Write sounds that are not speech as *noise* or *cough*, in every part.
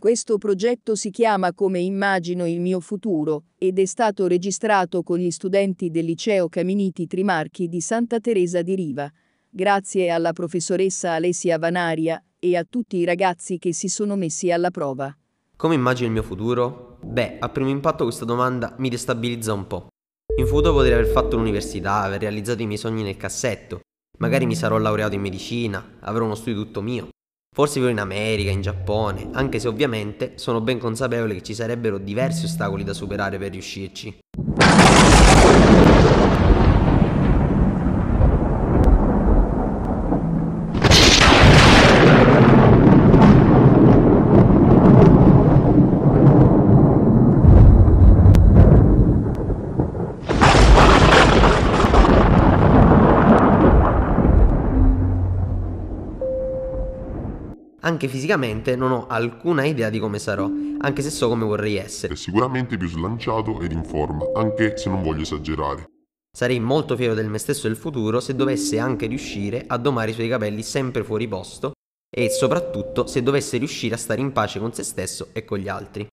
Questo progetto si chiama Come immagino il mio futuro ed è stato registrato con gli studenti del liceo Caminiti Trimarchi di Santa Teresa di Riva. Grazie alla professoressa Alessia Vanaria e a tutti i ragazzi che si sono messi alla prova. Come immagino il mio futuro? Beh, a primo impatto questa domanda mi destabilizza un po'. In futuro potrei aver fatto l'università, aver realizzato i miei sogni nel cassetto, magari mi sarò laureato in medicina, avrò uno studio tutto mio. Forse vivrò in America, in Giappone, anche se ovviamente sono ben consapevole che ci sarebbero diversi ostacoli da superare per riuscirci. Anche fisicamente non ho alcuna idea di come sarò, anche se so come vorrei essere. È sicuramente più slanciato ed in forma, anche se non voglio esagerare. Sarei molto fiero del me stesso del futuro se dovesse anche riuscire a domare i suoi capelli sempre fuori posto e soprattutto se dovesse riuscire a stare in pace con se stesso e con gli altri.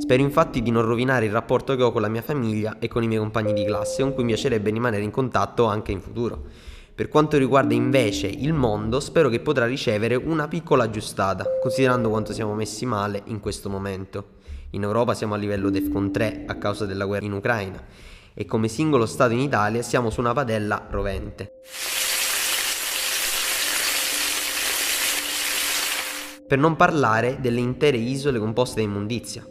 Spero infatti di non rovinare il rapporto che ho con la mia famiglia e con i miei compagni di classe con cui mi piacerebbe rimanere in contatto anche in futuro. Per quanto riguarda invece il mondo, spero che potrà ricevere una piccola aggiustata, considerando quanto siamo messi male in questo momento. In Europa siamo a livello DEFCON 3 a causa della guerra in Ucraina e come singolo Stato in Italia siamo su una padella rovente. Per non parlare delle intere isole composte da immondizia.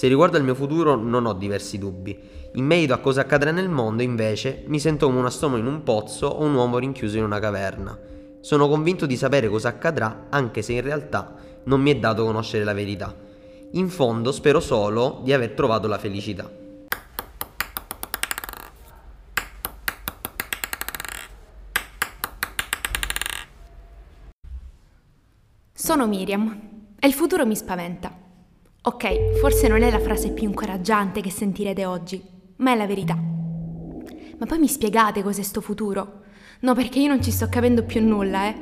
Se riguarda il mio futuro non ho diversi dubbi. In merito a cosa accadrà nel mondo, invece, mi sento come un astronomo in un pozzo o un uomo rinchiuso in una caverna. Sono convinto di sapere cosa accadrà, anche se in realtà non mi è dato conoscere la verità. In fondo spero solo di aver trovato la felicità. Sono Miriam e il futuro mi spaventa. Ok, forse non è la frase più incoraggiante che sentirete oggi, ma è la verità. Ma poi mi spiegate cos'è sto futuro? No, perché io non ci sto capendo più nulla, eh.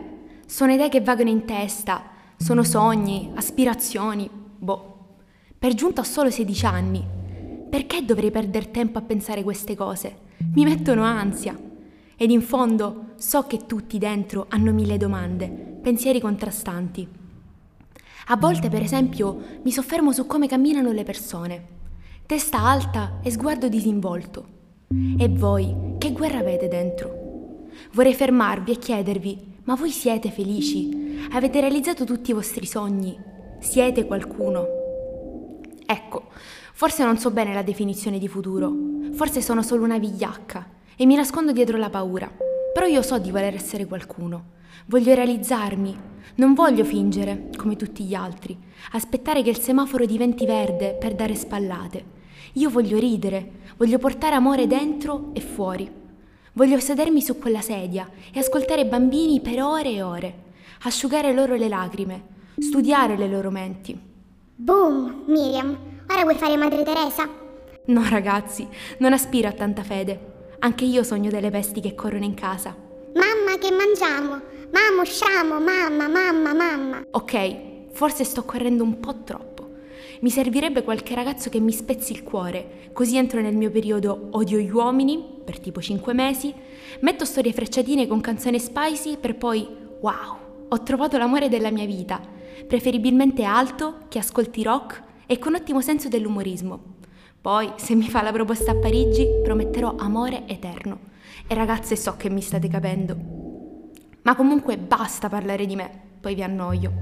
Sono idee che vagano in testa, sono sogni, aspirazioni, boh. Per giunta ho solo 16 anni. Perché dovrei perdere tempo a pensare queste cose? Mi mettono ansia. Ed in fondo so che tutti dentro hanno mille domande, pensieri contrastanti. A volte, per esempio, mi soffermo su come camminano le persone testa alta e sguardo disinvolto. E voi, che guerra avete dentro? Vorrei fermarvi e chiedervi, ma voi siete felici? Avete realizzato tutti i vostri sogni? Siete qualcuno? Ecco, forse non so bene la definizione di futuro, forse sono solo una vigliacca e mi nascondo dietro la paura, però io so di voler essere qualcuno. Voglio realizzarmi, non voglio fingere, come tutti gli altri, aspettare che il semaforo diventi verde per dare spallate. Io voglio ridere, voglio portare amore dentro e fuori. Voglio sedermi su quella sedia e ascoltare i bambini per ore e ore, asciugare loro le lacrime, studiare le loro menti. Boom, Miriam, ora vuoi fare Madre Teresa? No, ragazzi, non aspiro a tanta fede. Anche io sogno delle vesti che corrono in casa. Mamma, che mangiamo? Mamma, usciamo, mamma, mamma, mamma. Ok, forse sto correndo un po' troppo. Mi servirebbe qualche ragazzo che mi spezzi il cuore, così entro nel mio periodo odio gli uomini, per tipo 5 mesi, metto storie frecciatine con canzoni spicy per poi, wow, ho trovato l'amore della mia vita, preferibilmente alto, che ascolti rock e con ottimo senso dell'umorismo. Poi, se mi fa la proposta a Parigi, prometterò amore eterno. E ragazze so che mi state capendo. Ma comunque basta parlare di me, poi vi annoio.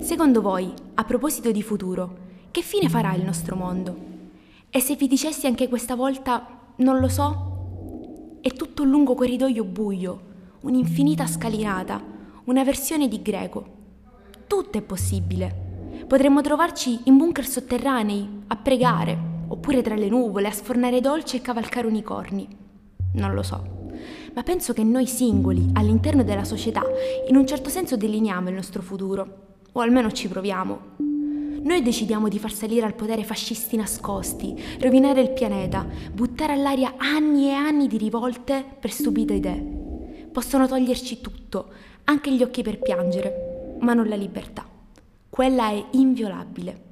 Secondo voi, a proposito di futuro, che fine farà il nostro mondo? E se vi dicessi anche questa volta, non lo so? È tutto un lungo corridoio buio, un'infinita scalinata, una versione di greco. Tutto è possibile. Potremmo trovarci in bunker sotterranei, a pregare, oppure tra le nuvole, a sfornare dolci e cavalcare unicorni. Non lo so. Ma penso che noi singoli, all'interno della società, in un certo senso delineiamo il nostro futuro. O almeno ci proviamo. Noi decidiamo di far salire al potere fascisti nascosti, rovinare il pianeta, buttare all'aria anni e anni di rivolte per stupide idee. Possono toglierci tutto, anche gli occhi per piangere, ma non la libertà. quella è inviolabile.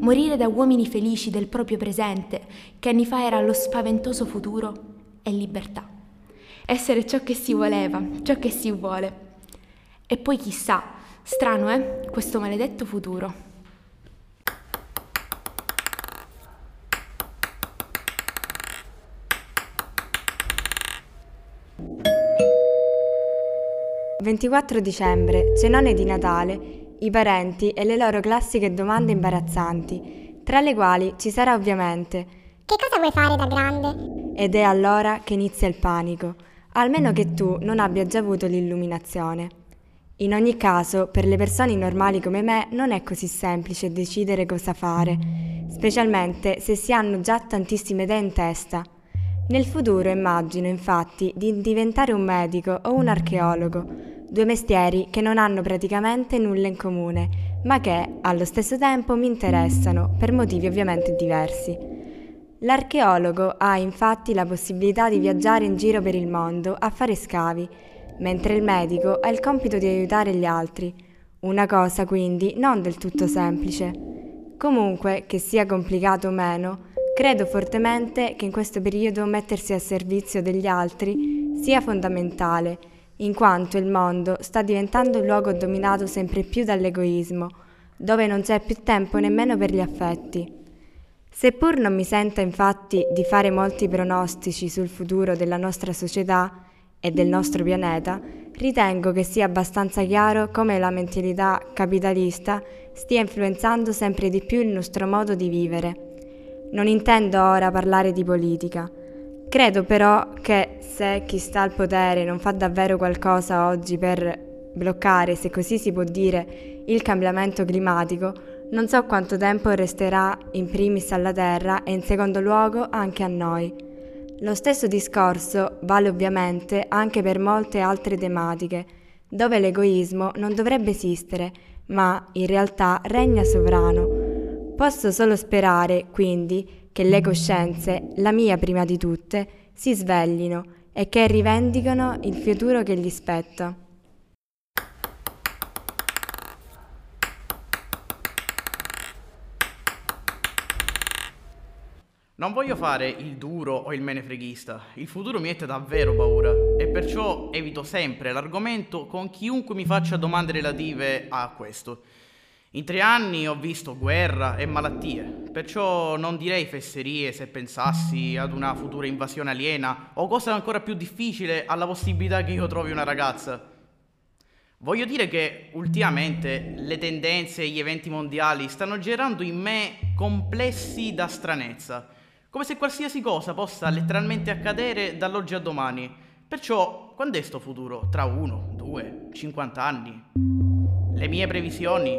Morire da uomini felici del proprio presente, che anni fa era lo spaventoso futuro, è libertà. Essere ciò che si voleva, ciò che si vuole. E poi chissà, strano eh, questo maledetto futuro. «24 dicembre, cenone di Natale, i parenti e le loro classiche domande imbarazzanti, tra le quali ci sarà ovviamente Che cosa vuoi fare da grande? ed è allora che inizia il panico, almeno che tu non abbia già avuto l'illuminazione. In ogni caso, per le persone normali come me non è così semplice decidere cosa fare, specialmente se si hanno già tantissime idee in testa. Nel futuro immagino infatti di diventare un medico o un archeologo, due mestieri che non hanno praticamente nulla in comune, ma che allo stesso tempo mi interessano per motivi ovviamente diversi. L'archeologo ha infatti la possibilità di viaggiare in giro per il mondo a fare scavi, mentre il medico ha il compito di aiutare gli altri, una cosa quindi non del tutto semplice. Comunque, che sia complicato o meno, credo fortemente che in questo periodo mettersi a servizio degli altri sia fondamentale, in quanto il mondo sta diventando un luogo dominato sempre più dall'egoismo, dove non c'è più tempo nemmeno per gli affetti. Seppur non mi senta infatti di fare molti pronostici sul futuro della nostra società e del nostro pianeta, ritengo che sia abbastanza chiaro come la mentalità capitalista stia influenzando sempre di più il nostro modo di vivere. Non intendo ora parlare di politica. Credo però che se chi sta al potere non fa davvero qualcosa oggi per bloccare, se così si può dire, il cambiamento climatico, non so quanto tempo resterà in primis alla Terra e in secondo luogo anche a noi. Lo stesso discorso vale ovviamente anche per molte altre tematiche, dove l'egoismo non dovrebbe esistere, ma in realtà regna sovrano. Posso solo sperare, quindi, che le coscienze, la mia prima di tutte, si sveglino e che rivendicano il futuro che gli spetta. Non voglio fare il duro o il menefreghista, il futuro mi mette davvero paura e perciò evito sempre l'argomento con chiunque mi faccia domande relative a questo. In tre anni ho visto guerra e malattie, perciò non direi fesserie se pensassi ad una futura invasione aliena o cosa ancora più difficile alla possibilità che io trovi una ragazza. Voglio dire che ultimamente le tendenze e gli eventi mondiali stanno generando in me complessi da stranezza come se qualsiasi cosa possa letteralmente accadere dall'oggi a domani. Perciò, quando è sto futuro? Tra uno, due, 50 anni? Le mie previsioni?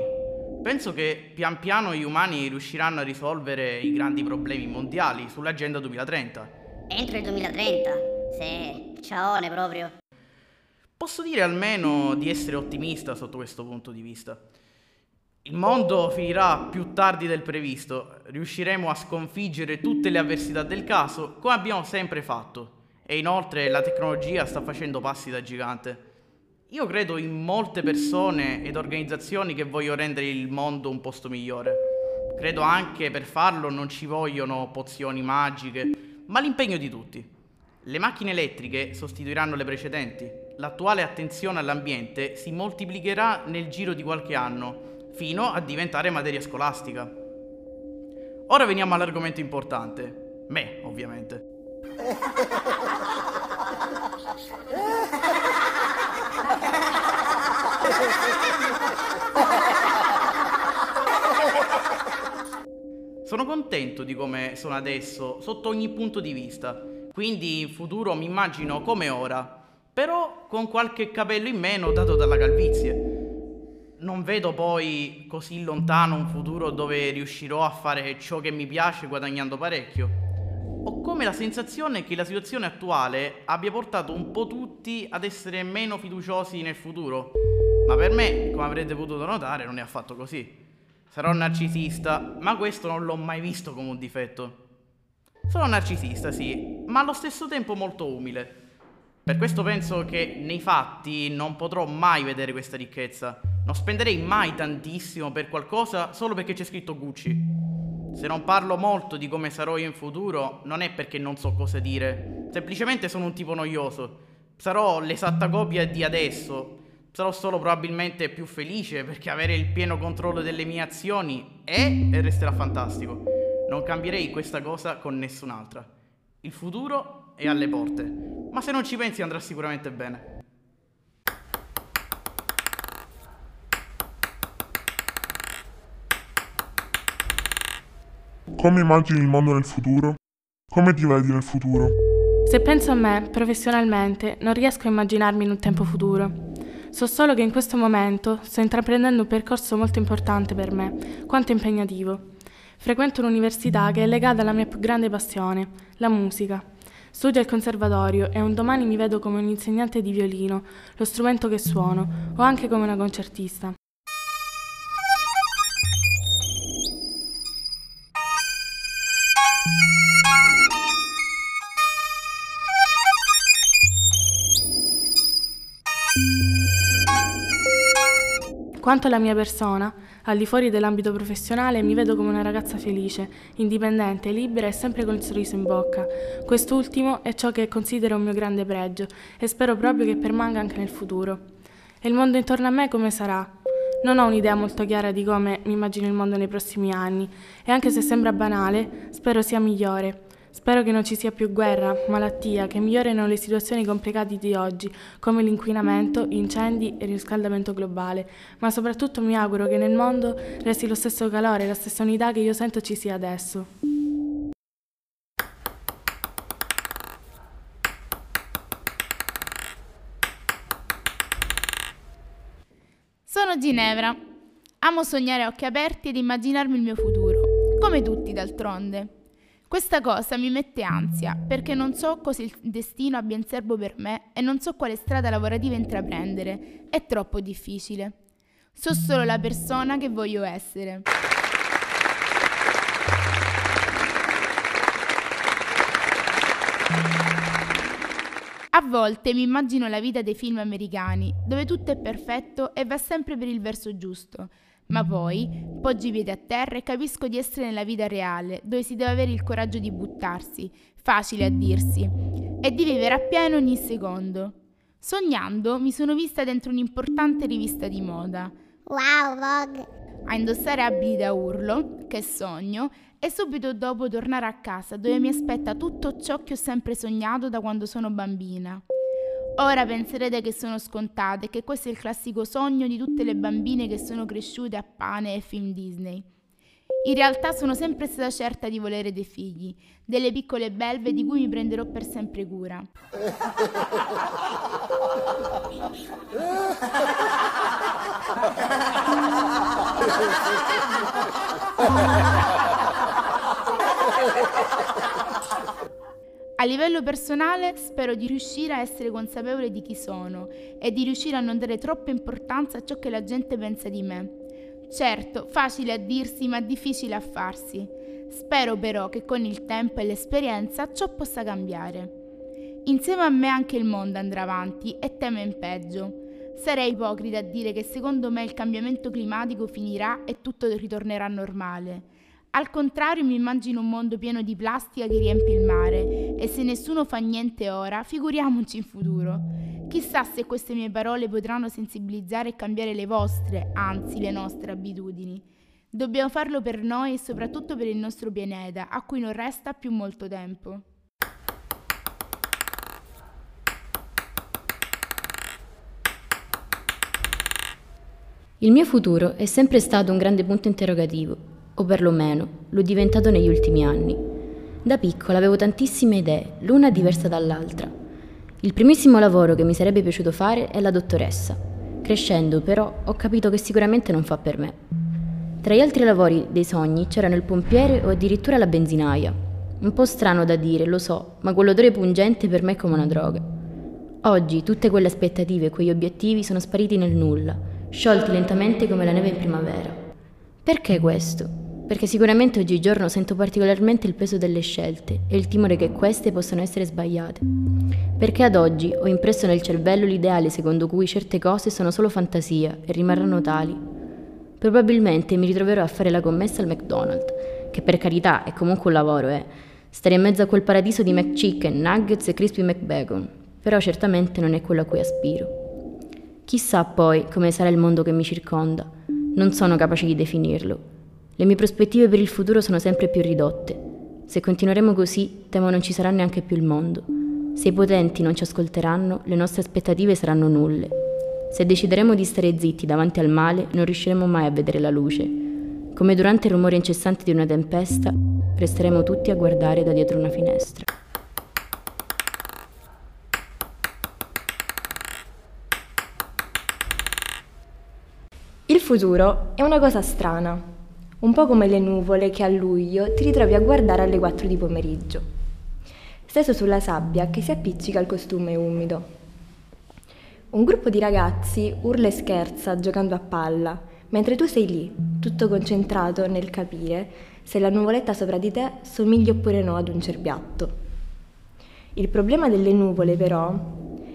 Penso che pian piano gli umani riusciranno a risolvere i grandi problemi mondiali sull'agenda 2030. Entro il 2030? Sì, ciaone proprio. Posso dire almeno di essere ottimista sotto questo punto di vista. Il mondo finirà più tardi del previsto, riusciremo a sconfiggere tutte le avversità del caso come abbiamo sempre fatto e inoltre la tecnologia sta facendo passi da gigante. Io credo in molte persone ed organizzazioni che vogliono rendere il mondo un posto migliore. Credo anche per farlo non ci vogliono pozioni magiche, ma l'impegno di tutti. Le macchine elettriche sostituiranno le precedenti. L'attuale attenzione all'ambiente si moltiplicherà nel giro di qualche anno fino a diventare materia scolastica. Ora veniamo all'argomento importante. Me, ovviamente. Sono contento di come sono adesso, sotto ogni punto di vista. Quindi in futuro mi immagino come ora, però con qualche capello in meno dato dalla calvizie non vedo poi così lontano un futuro dove riuscirò a fare ciò che mi piace guadagnando parecchio. Ho come la sensazione che la situazione attuale abbia portato un po' tutti ad essere meno fiduciosi nel futuro. Ma per me, come avrete potuto notare, non è affatto così. Sarò narcisista, ma questo non l'ho mai visto come un difetto. Sono narcisista, sì, ma allo stesso tempo molto umile. Per questo penso che nei fatti non potrò mai vedere questa ricchezza, Non spenderei mai tantissimo per qualcosa solo perché c'è scritto Gucci. Se non parlo molto di come sarò io in futuro, non è perché non so cosa dire, semplicemente sono un tipo noioso. Sarò l'esatta copia di adesso. Sarò solo probabilmente più felice perché avere il pieno controllo delle mie azioni è e resterà fantastico. Non cambierei questa cosa con nessun'altra. Il futuro è alle porte, ma se non ci pensi andrà sicuramente bene. Come immagini il mondo nel futuro? Come ti vedi nel futuro? Se penso a me, professionalmente, non riesco a immaginarmi in un tempo futuro. So solo che in questo momento sto intraprendendo un percorso molto importante per me, quanto impegnativo. Frequento un'università che è legata alla mia più grande passione, la musica. Studio al conservatorio e un domani mi vedo come un insegnante di violino, lo strumento che suono, o anche come una concertista. Quanto alla mia persona, al di fuori dell'ambito professionale mi vedo come una ragazza felice, indipendente, libera e sempre con il sorriso in bocca. Quest'ultimo è ciò che considero un mio grande pregio e spero proprio che permanga anche nel futuro. E il mondo intorno a me come sarà? Non ho un'idea molto chiara di come mi immagino il mondo nei prossimi anni e anche se sembra banale, spero sia migliore. Spero che non ci sia più guerra, malattia, che migliorino le situazioni complicate di oggi, come l'inquinamento, incendi e riscaldamento globale, ma soprattutto mi auguro che nel mondo resti lo stesso calore, la stessa unità che io sento ci sia adesso. Sono Ginevra. Amo sognare a occhi aperti ed immaginarmi il mio futuro, come tutti d'altronde. Questa cosa mi mette ansia perché non so cosa il destino abbia in serbo per me e non so quale strada lavorativa intraprendere. È troppo difficile. So solo la persona che voglio essere. A volte mi immagino la vita dei film americani, dove tutto è perfetto e va sempre per il verso giusto ma poi poggi i piedi a terra e capisco di essere nella vita reale, dove si deve avere il coraggio di buttarsi, facile a dirsi, e di vivere appieno ogni secondo. Sognando mi sono vista dentro un'importante rivista di moda. Wow, Vogue! A indossare abiti da urlo, che sogno, e subito dopo tornare a casa dove mi aspetta tutto ciò che ho sempre sognato da quando sono bambina. Ora penserete che sono scontate e che questo è il classico sogno di tutte le bambine che sono cresciute a pane e film Disney. In realtà sono sempre stata certa di volere dei figli, delle piccole belve di cui mi prenderò per sempre cura. *laughs* A livello personale spero di riuscire a essere consapevole di chi sono e di riuscire a non dare troppa importanza a ciò che la gente pensa di me. Certo, facile a dirsi ma difficile a farsi. Spero però che con il tempo e l'esperienza ciò possa cambiare. Insieme a me anche il mondo andrà avanti e temo in peggio. Sarei ipocrita a dire che secondo me il cambiamento climatico finirà e tutto ritornerà normale. Al contrario mi immagino un mondo pieno di plastica che riempie il mare e se nessuno fa niente ora, figuriamoci in futuro. Chissà se queste mie parole potranno sensibilizzare e cambiare le vostre, anzi le nostre abitudini. Dobbiamo farlo per noi e soprattutto per il nostro pianeta, a cui non resta più molto tempo. Il mio futuro è sempre stato un grande punto interrogativo o perlomeno l'ho diventato negli ultimi anni. Da piccola avevo tantissime idee, l'una diversa dall'altra. Il primissimo lavoro che mi sarebbe piaciuto fare è la dottoressa. Crescendo però ho capito che sicuramente non fa per me. Tra gli altri lavori dei sogni c'erano il pompiere o addirittura la benzinaia. Un po' strano da dire, lo so, ma quell'odore pungente per me è come una droga. Oggi tutte quelle aspettative e quegli obiettivi sono spariti nel nulla, sciolti lentamente come la neve in primavera. Perché questo? Perché sicuramente oggigiorno sento particolarmente il peso delle scelte e il timore che queste possano essere sbagliate. Perché ad oggi ho impresso nel cervello l'ideale secondo cui certe cose sono solo fantasia e rimarranno tali. Probabilmente mi ritroverò a fare la commessa al McDonald's, che per carità è comunque un lavoro, eh. Stare in mezzo a quel paradiso di McChicken, Nuggets e Crispy McBacon, però certamente non è quello a cui aspiro. Chissà poi come sarà il mondo che mi circonda, non sono capace di definirlo le mie prospettive per il futuro sono sempre più ridotte. Se continueremo così, temo non ci sarà neanche più il mondo. Se i potenti non ci ascolteranno, le nostre aspettative saranno nulle. Se decideremo di stare zitti davanti al male, non riusciremo mai a vedere la luce. Come durante il rumore incessante di una tempesta, resteremo tutti a guardare da dietro una finestra. Il futuro è una cosa strana un po' come le nuvole che a luglio ti ritrovi a guardare alle 4 di pomeriggio, steso sulla sabbia che si appiccica al costume umido. Un gruppo di ragazzi urla e scherza giocando a palla, mentre tu sei lì, tutto concentrato nel capire se la nuvoletta sopra di te somiglia oppure no ad un cerbiatto. Il problema delle nuvole, però,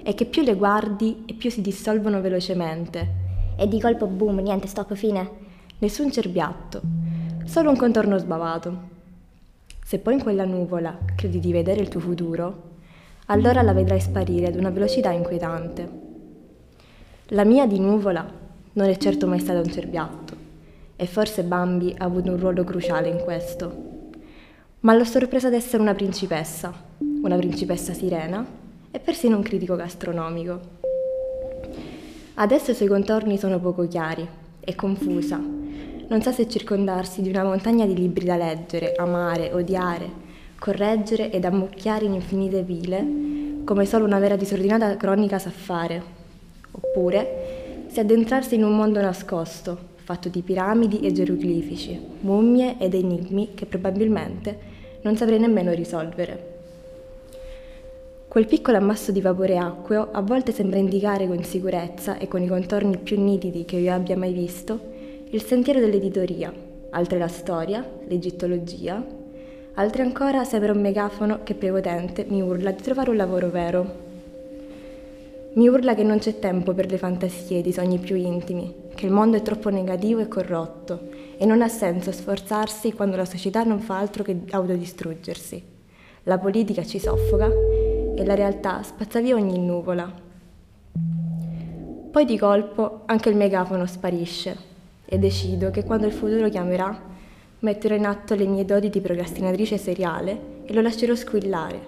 è che più le guardi e più si dissolvono velocemente. E di colpo boom, niente stop fine nessun cerbiatto, solo un contorno sbavato. Se poi in quella nuvola credi di vedere il tuo futuro, allora la vedrai sparire ad una velocità inquietante. La mia di nuvola non è certo mai stata un cerbiatto, e forse Bambi ha avuto un ruolo cruciale in questo. Ma l'ho sorpresa ad essere una principessa, una principessa sirena e persino un critico gastronomico. Adesso i suoi contorni sono poco chiari e confusa, non sa se circondarsi di una montagna di libri da leggere, amare, odiare, correggere ed ammucchiare in infinite vile, come solo una vera disordinata cronica sa fare. Oppure se addentrarsi in un mondo nascosto, fatto di piramidi e geroglifici, mummie ed enigmi che probabilmente non saprei nemmeno risolvere. Quel piccolo ammasso di vapore acqueo a volte sembra indicare con sicurezza e con i contorni più nitidi che io abbia mai visto il sentiero dell'editoria, altre la storia, l'egittologia, altre ancora sembra un megafono che prepotente mi urla di trovare un lavoro vero. Mi urla che non c'è tempo per le fantasie di sogni più intimi, che il mondo è troppo negativo e corrotto e non ha senso sforzarsi quando la società non fa altro che autodistruggersi. La politica ci soffoca e la realtà spazza via ogni nuvola. Poi di colpo anche il megafono sparisce e decido che quando il futuro chiamerà metterò in atto le mie doti di procrastinatrice seriale e lo lascerò squillare,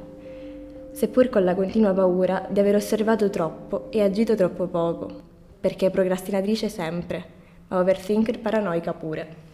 seppur con la continua paura di aver osservato troppo e agito troppo poco, perché procrastinatrice sempre, ma overthinker paranoica pure.